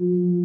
Mm-hmm.